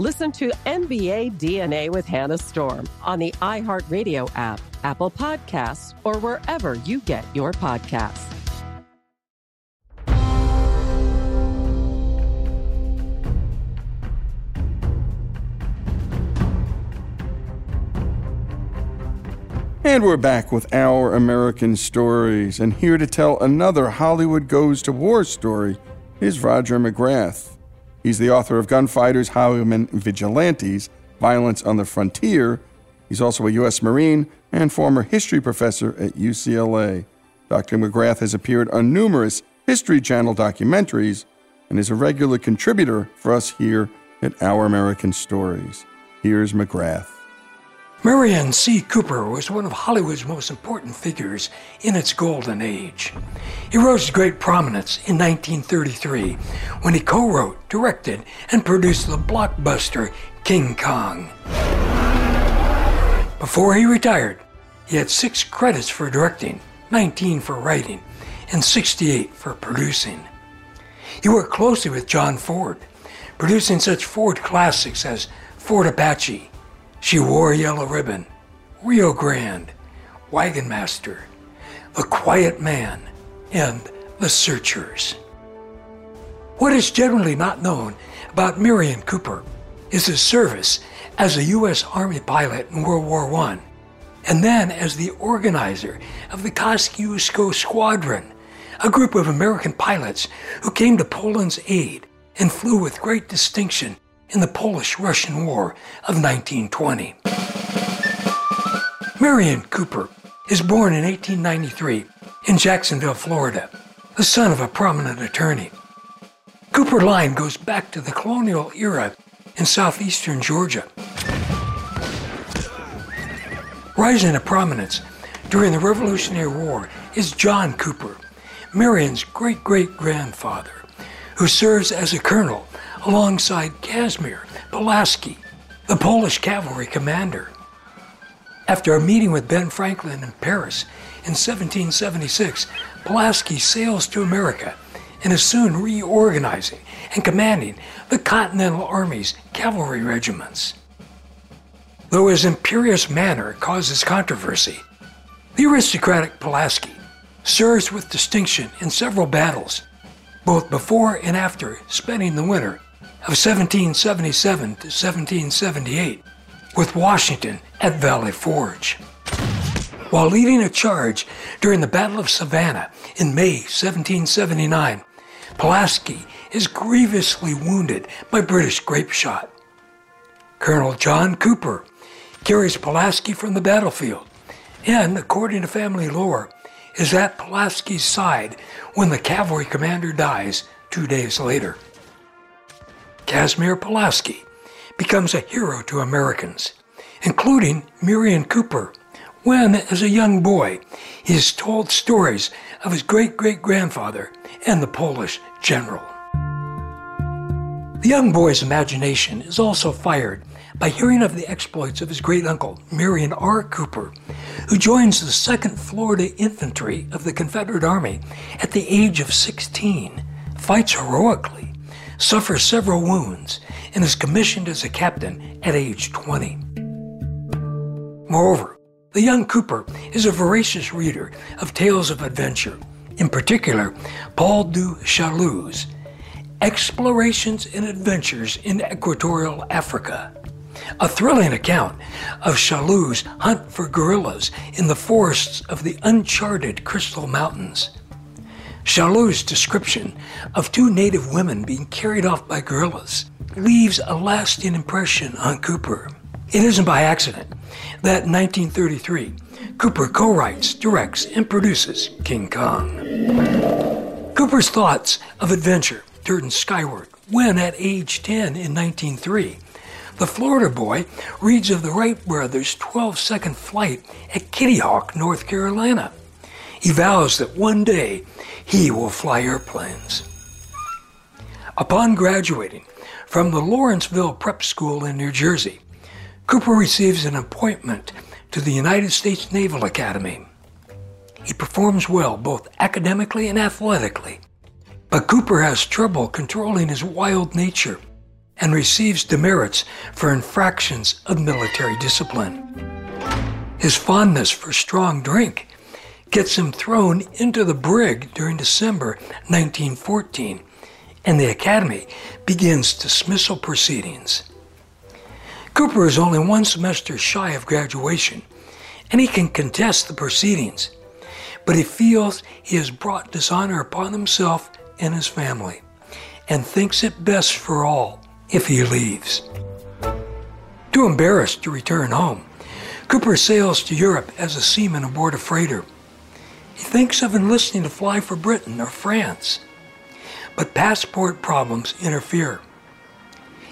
Listen to NBA DNA with Hannah Storm on the iHeartRadio app, Apple Podcasts, or wherever you get your podcasts. And we're back with Our American Stories. And here to tell another Hollywood Goes to War story is Roger McGrath. He's the author of Gunfighters, Highwaymen, Vigilantes, Violence on the Frontier. He's also a U.S. Marine and former history professor at UCLA. Dr. McGrath has appeared on numerous History Channel documentaries and is a regular contributor for us here at Our American Stories. Here's McGrath. Merian C. Cooper was one of Hollywood's most important figures in its golden age. He rose to great prominence in 1933 when he co wrote, directed, and produced the blockbuster King Kong. Before he retired, he had six credits for directing, 19 for writing, and 68 for producing. He worked closely with John Ford, producing such Ford classics as Fort Apache. She wore a yellow ribbon. Rio Grande, Wagon Master, The Quiet Man, and The Searchers. What is generally not known about Merian Cooper is his service as a U.S. Army pilot in World War I, and then as the organizer of the Kosciuszko Squadron, a group of American pilots who came to Poland's aid and flew with great distinction in the Polish Russian War of 1920. Merian Cooper is born in 1893 in Jacksonville, Florida, the son of a prominent attorney. Cooper line goes back to the colonial era in southeastern Georgia. Rising to prominence during the Revolutionary War is John Cooper, Merian's great great grandfather, who serves as a colonel alongside Casimir Pulaski, the Polish cavalry commander. After a meeting with Ben Franklin in Paris in 1776, Pulaski sails to America and is soon reorganizing and commanding the Continental Army's cavalry regiments. Though his imperious manner causes controversy, the aristocratic Pulaski serves with distinction in several battles, both before and after spending the winter of 1777 to 1778 with Washington at Valley Forge. While leading a charge during the Battle of Savannah in May 1779, Pulaski is grievously wounded by British grape shot. Colonel John Cooper carries Pulaski from the battlefield and, according to family lore, is at Pulaski's side when the cavalry commander dies two days later. Casimir Pulaski becomes a hero to Americans, including Merian Cooper, when, as a young boy, he is told stories of his great great grandfather and the Polish general. The young boy's imagination is also fired by hearing of the exploits of his great uncle, Merian R. Cooper, who joins the 2nd Florida Infantry of the Confederate Army at the age of 16, fights heroically, suffers several wounds, and is commissioned as a captain at age 20. Moreover, the young Cooper is a voracious reader of tales of adventure, in particular, Paul du Chaillu's Explorations and Adventures in Equatorial Africa, a thrilling account of Chaillu's hunt for gorillas in the forests of the uncharted Crystal Mountains. Chaillu's description of two native women being carried off by gorillas leaves a lasting impression on Cooper. It isn't by accident that in 1933, Cooper co writes, directs, and produces King Kong. Cooper's thoughts of adventure turned skyward when, at age 10 in 1903, the Florida boy reads of the Wright brothers' 12 second flight at Kitty Hawk, North Carolina. He vows that one day he will fly airplanes. Upon graduating from the Lawrenceville Prep School in New Jersey, Cooper receives an appointment to the United States Naval Academy. He performs well both academically and athletically, but Cooper has trouble controlling his wild nature and receives demerits for infractions of military discipline. His fondness for strong drink gets him thrown into the brig during December 1914, and the Academy begins dismissal proceedings. Cooper is only one semester shy of graduation, and he can contest the proceedings, but he feels he has brought dishonor upon himself and his family, and thinks it best for all if he leaves. Too embarrassed to return home, Cooper sails to Europe as a seaman aboard a freighter. Thinks of enlisting to fly for Britain or France, but passport problems interfere.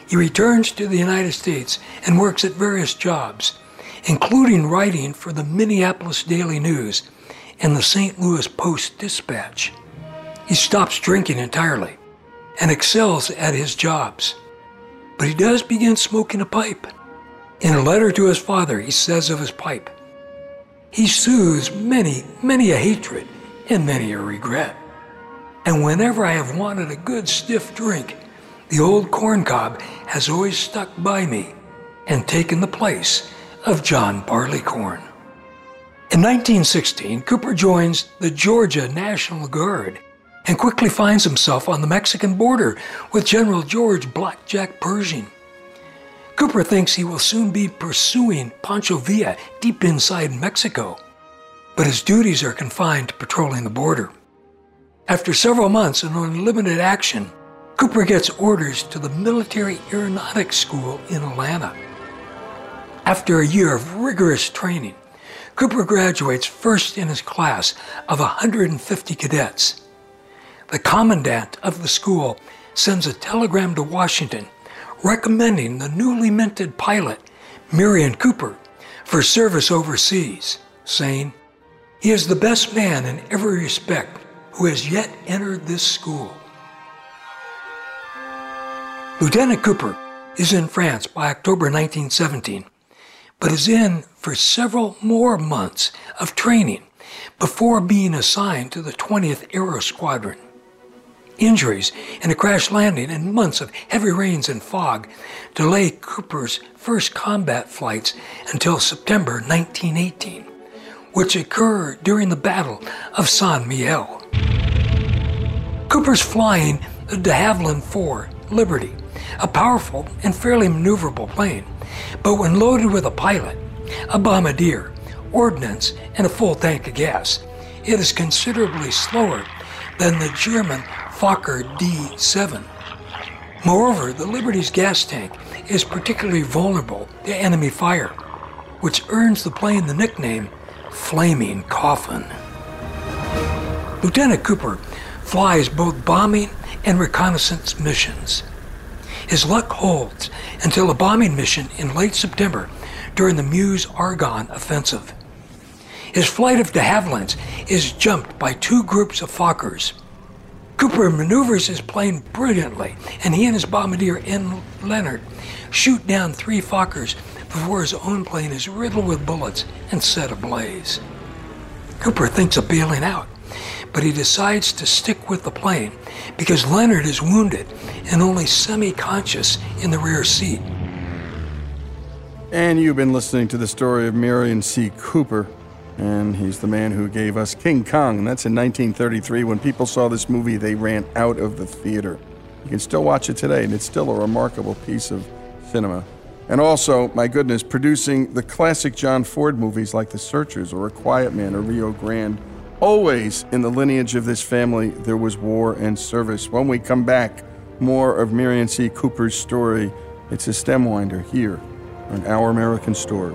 He returns to the United States and works at various jobs, including writing for the Minneapolis Daily News and the St. Louis Post Dispatch. He stops drinking entirely and excels at his jobs. But he does begin smoking a pipe. In a letter to his father, he says of his pipe, He soothes many, many a hatred and many a regret. And whenever I have wanted a good stiff drink, the old corncob has always stuck by me and taken the place of John Barleycorn. In 1916, Cooper joins the Georgia National Guard and quickly finds himself on the Mexican border with General George Blackjack Pershing. Cooper thinks he will soon be pursuing Pancho Villa deep inside Mexico, but his duties are confined to patrolling the border. After several months in unlimited action, Cooper gets orders to the Military Aeronautics School in Atlanta. After a year of rigorous training, Cooper graduates first in his class of 150 cadets. The commandant of the school sends a telegram to Washington recommending the newly minted pilot, Merian Cooper, for service overseas, saying, He is the best man in every respect who has yet entered this school. Lieutenant Cooper is in France by October 1917, but is in for several more months of training before being assigned to the 20th Aero Squadron. Injuries and a crash landing and months of heavy rains and fog delay Cooper's first combat flights until September 1918, which occur during the Battle of Saint Mihiel. Cooper's flying the de Havilland IV Liberty, a powerful and fairly maneuverable plane, but when loaded with a pilot, a bombardier, ordnance, and a full tank of gas, it is considerably slower than the German Fokker D7. Moreover, the Liberty's gas tank is particularly vulnerable to enemy fire, which earns the plane the nickname Flaming Coffin. Lieutenant Cooper flies both bombing and reconnaissance missions. His luck holds until a bombing mission in late September during the Meuse Argonne offensive. His flight of de Havillands is jumped by two groups of Fokkers Cooper maneuvers his plane brilliantly, and he and his bombardier N. Leonard shoot down three Fokkers before his own plane is riddled with bullets and set ablaze. Cooper thinks of bailing out, but he decides to stick with the plane because Leonard is wounded and only semi conscious in the rear seat. And you've been listening to the story of Merian C. Cooper, and he's the man who gave us King Kong. And that's in 1933. When people saw this movie, they ran out of the theater. You can still watch it today, and it's still a remarkable piece of cinema. And also, my goodness, producing the classic John Ford movies like The Searchers or A Quiet Man or Rio Grande. Always in the lineage of this family, there was war and service. When we come back, more of Merian C. Cooper's story. It's a stem winder here on Our American Story.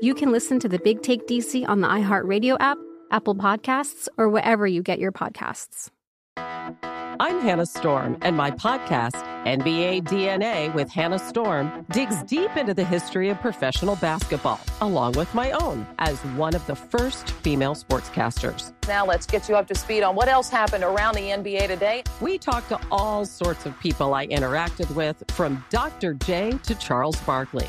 you can listen to the Big Take DC on the iHeartRadio app Apple Podcasts, or wherever you get your podcasts. I'm Hannah Storm, and my podcast, NBA DNA with Hannah Storm, digs deep into the history of professional basketball, along with my own as one of the first female sportscasters. Now let's get you up to speed on what else happened around the NBA today. We talked to all sorts of people I interacted with, from Dr. J to Charles Barkley.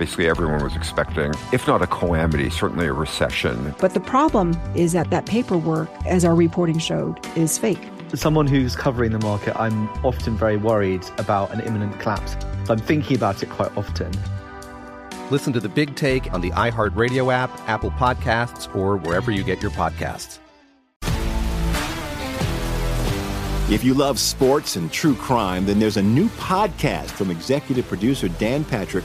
Basically, everyone was expecting, if not a calamity, certainly a recession. But the problem is that that paperwork, as our reporting showed, is fake. As someone who's covering the market, I'm often very worried about an imminent collapse. So I'm thinking about it quite often. Listen to the big take on the iHeartRadio app, Apple Podcasts, or wherever you get your podcasts. If you love sports and true crime, then there's a new podcast from executive producer Dan Patrick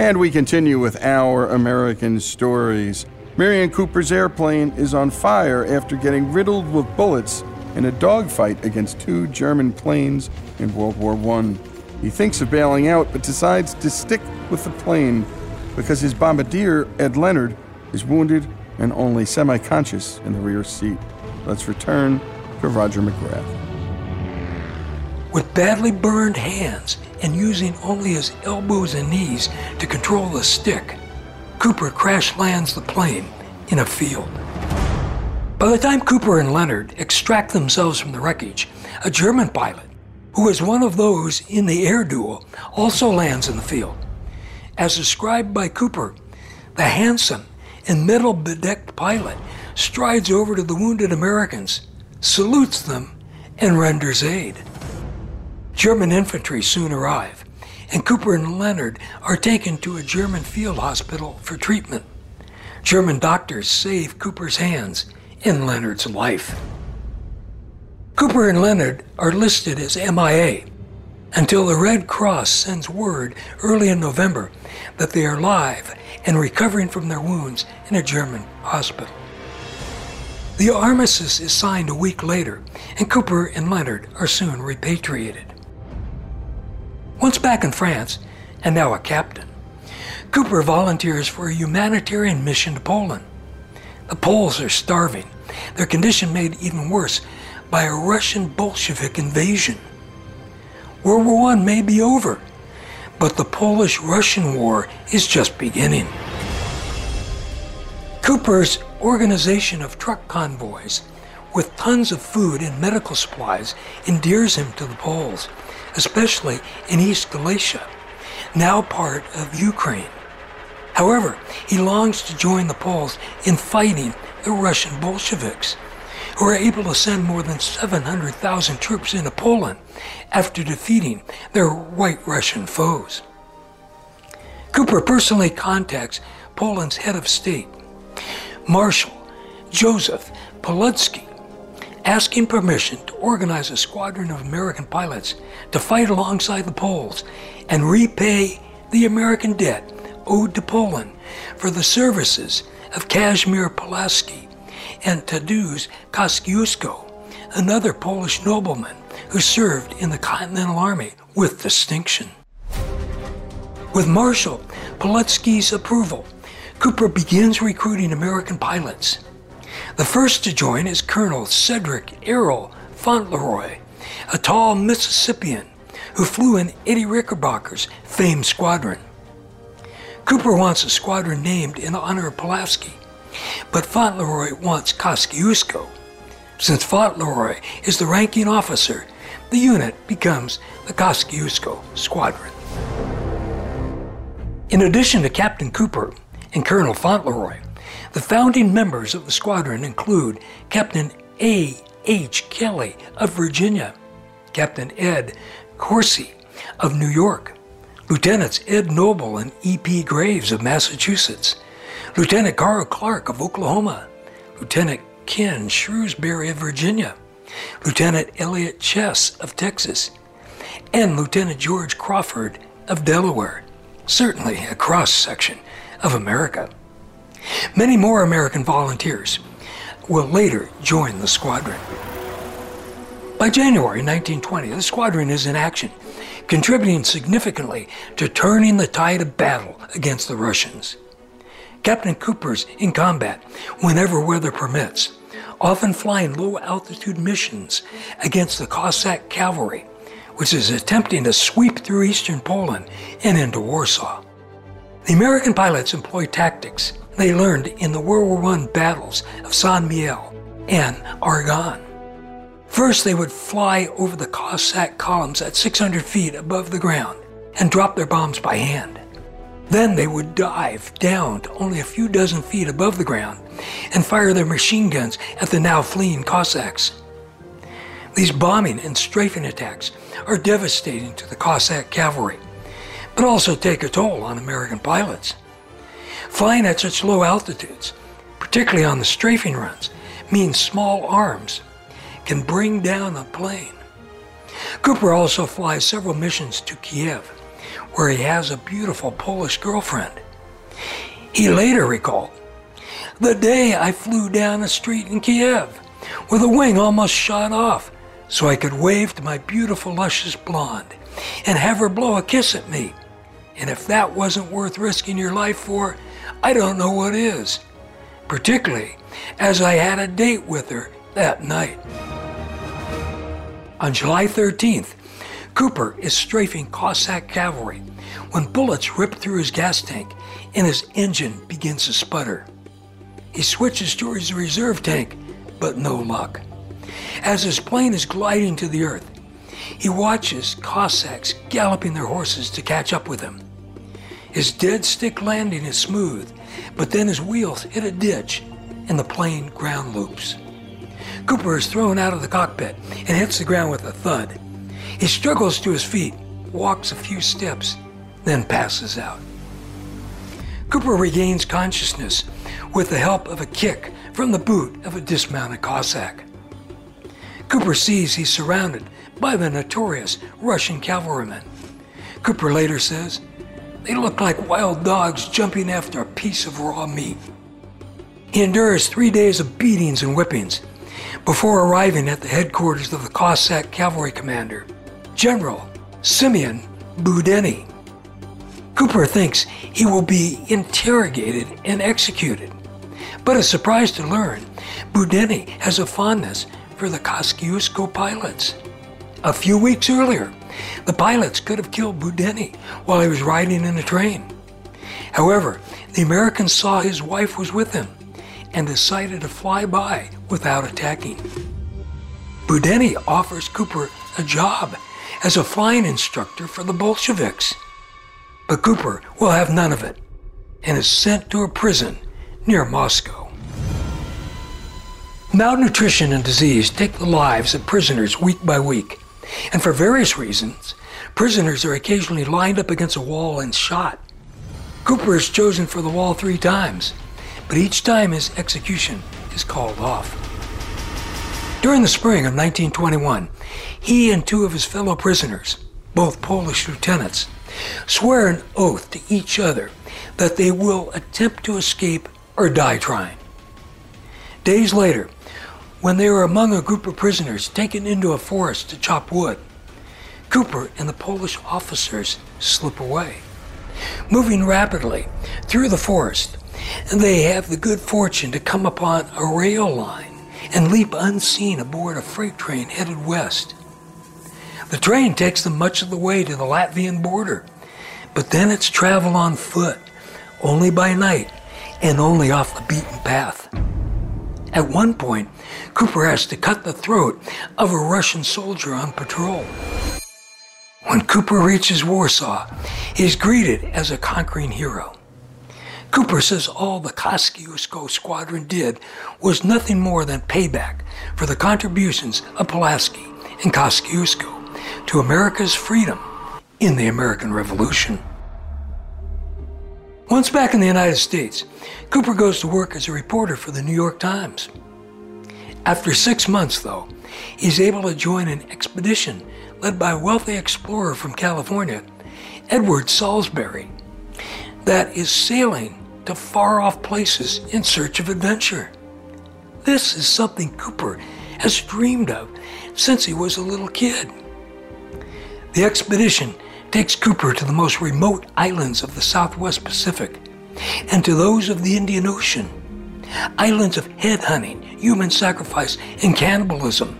And we continue with our American stories. Merian Cooper's airplane is on fire after getting riddled with bullets in a dogfight against two German planes in World War I. He thinks of bailing out, but decides to stick with the plane because his bombardier, Ed Leonard, is wounded and only semi conscious in the rear seat. Let's return to Roger McGrath. With badly burned hands and using only his elbows and knees to control the stick, Cooper crash lands the plane in a field. By the time Cooper and Leonard extract themselves from the wreckage, a German pilot, who is one of those in the air duel, also lands in the field. As described by Cooper, the handsome and metal bedecked pilot strides over to the wounded Americans, salutes them, and renders aid. German infantry soon arrive, and Cooper and Leonard are taken to a German field hospital for treatment. German doctors save Cooper's hands and Leonard's life. Cooper and Leonard are listed as MIA until the Red Cross sends word early in November that they are alive and recovering from their wounds in a German hospital. The armistice is signed a week later, and Cooper and Leonard are soon repatriated. Once back in France, and now a captain, Cooper volunteers for a humanitarian mission to Poland. The Poles are starving, their condition made even worse by a Russian Bolshevik invasion. World War I may be over, but the Polish Russian War is just beginning. Cooper's organization of truck convoys with tons of food and medical supplies endears him to the Poles, especially in East Galicia, now part of Ukraine. However, he longs to join the Poles in fighting the Russian Bolsheviks, who are able to send more than 700,000 troops into Poland after defeating their white Russian foes. Cooper personally contacts Poland's head of state, Marshal Joseph Pilsudski, asking permission to organize a squadron of American pilots to fight alongside the Poles and repay the American debt owed to Poland for the services of Casimir Pulaski and Tadeusz Kosciuszko, another Polish nobleman who served in the Continental Army with distinction. With Marshal Pulaski's approval, Cooper begins recruiting American pilots. The first to join is Colonel Cedric Errol Fauntleroy, a tall Mississippian who flew in Eddie Rickenbacker's famed squadron. Cooper wants a squadron named in honor of Pulaski, but Fauntleroy wants Kosciuszko. Since Fauntleroy is the ranking officer, the unit becomes the Kosciuszko Squadron. In addition to Captain Cooper and Colonel Fauntleroy, the founding members of the squadron include Captain A. H. Kelly of Virginia, Captain Ed Corsi of New York, Lieutenants Ed Noble and E.P. Graves of Massachusetts, Lieutenant Carl Clark of Oklahoma, Lieutenant Ken Shrewsbury of Virginia, Lieutenant Elliot Chess of Texas, and Lieutenant George Crawford of Delaware, certainly a cross section of America. Many more American volunteers will later join the squadron. By January 1920, the squadron is in action, contributing significantly to turning the tide of battle against the Russians. Captain Cooper's in combat whenever weather permits, often flying low altitude missions against the Cossack cavalry, which is attempting to sweep through eastern Poland and into Warsaw. The American pilots employ tactics they learned in the World War I battles of St. Mihiel and Argonne. First, they would fly over the Cossack columns at 600 feet above the ground and drop their bombs by hand. Then they would dive down to only a few dozen feet above the ground and fire their machine guns at the now fleeing Cossacks. These bombing and strafing attacks are devastating to the Cossack cavalry, but also take a toll on American pilots. Flying at such low altitudes, particularly on the strafing runs, means small arms can bring down a plane. Cooper also flies several missions to Kiev where he has a beautiful Polish girlfriend. He later recalled, The day I flew down a street in Kiev with a wing almost shot off so I could wave to my beautiful, luscious blonde and have her blow a kiss at me. And if that wasn't worth risking your life for, I don't know what is. Particularly as I had a date with her that night. On July 13th, Cooper is strafing Cossack cavalry when bullets rip through his gas tank and his engine begins to sputter. He switches to his reserve tank, but no luck. As his plane is gliding to the earth, he watches Cossacks galloping their horses to catch up with him. His dead stick landing is smooth, but then his wheels hit a ditch and the plane ground loops. Cooper is thrown out of the cockpit and hits the ground with a thud. He struggles to his feet, walks a few steps, then passes out. Cooper regains consciousness with the help of a kick from the boot of a dismounted Cossack. Cooper sees he's surrounded by the notorious Russian cavalrymen. Cooper later says, They look like wild dogs jumping after a piece of raw meat. He endures three days of beatings and whippings before arriving at the headquarters of the Cossack cavalry commander. General Simeon Budeny. Cooper thinks he will be interrogated and executed, but is surprised to learn Budeny has a fondness for the Kosciuszko pilots. A few weeks earlier, the pilots could have killed Budeny while he was riding in the train. However, the Americans saw his wife was with him and decided to fly by without attacking. Budeny offers Cooper a job as a flying instructor for the Bolsheviks. But Cooper will have none of it and is sent to a prison near Moscow. Malnutrition and disease take the lives of prisoners week by week, and for various reasons, prisoners are occasionally lined up against a wall and shot. Cooper is chosen for the wall three times, but each time his execution is called off. During the spring of 1921, he and two of his fellow prisoners, both Polish lieutenants, swear an oath to each other that they will attempt to escape or die trying. Days later, when they were among a group of prisoners taken into a forest to chop wood, Cooper and the Polish officers slip away. Moving rapidly through the forest, and they have the good fortune to come upon a rail line and leap unseen aboard a freight train headed west. The train takes them much of the way to the Latvian border, but then it's travel on foot, only by night, and only off the beaten path. At one point, Cooper has to cut the throat of a Russian soldier on patrol. When Cooper reaches Warsaw, he is greeted as a conquering hero. Cooper says all the Kosciuszko squadron did was nothing more than payback for the contributions of Pulaski and Kosciuszko to America's freedom in the American Revolution. Once back in the United States, Cooper goes to work as a reporter for the New York Times. After six months, though, he's able to join an expedition led by a wealthy explorer from California, Edward Salisbury, that is sailing to far off places in search of adventure. This is something Cooper has dreamed of since he was a little kid. The expedition takes Cooper to the most remote islands of the Southwest Pacific and to those of the Indian Ocean, islands of headhunting, human sacrifice, and cannibalism.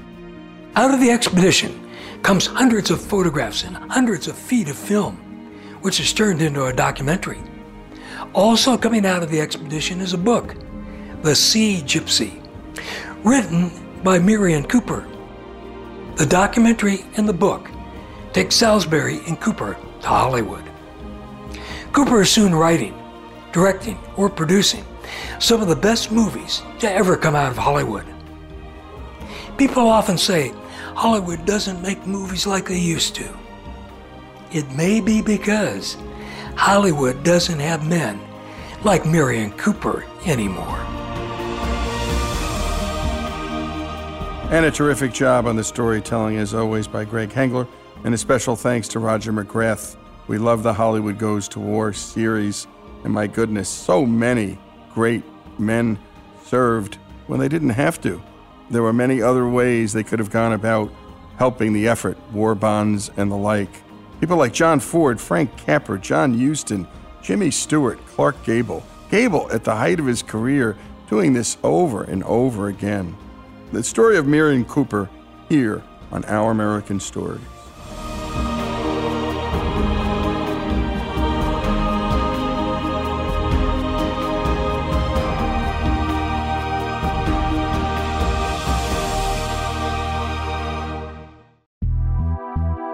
Out of the expedition comes hundreds of photographs and hundreds of feet of film, which is turned into a documentary. Also coming out of the expedition is a book, The Sea Gypsy, written by Merian Cooper. The documentary and the book take Salisbury and Cooper to Hollywood. Cooper is soon writing, directing, or producing some of the best movies to ever come out of Hollywood. People often say Hollywood doesn't make movies like they used to. It may be because Hollywood doesn't have men like Merian Cooper anymore. And a terrific job on the storytelling, as always, by Greg Hengler. And a special thanks to Roger McGrath. We love the Hollywood Goes to War series. And my goodness, so many great men served when they didn't have to. There were many other ways they could have gone about helping the effort, war bonds and the like. People like John Ford, Frank Capra, John Huston, Jimmy Stewart, Clark Gable. Gable, at the height of his career, doing this over and over again. The story of Merian Cooper here on Our American Stories.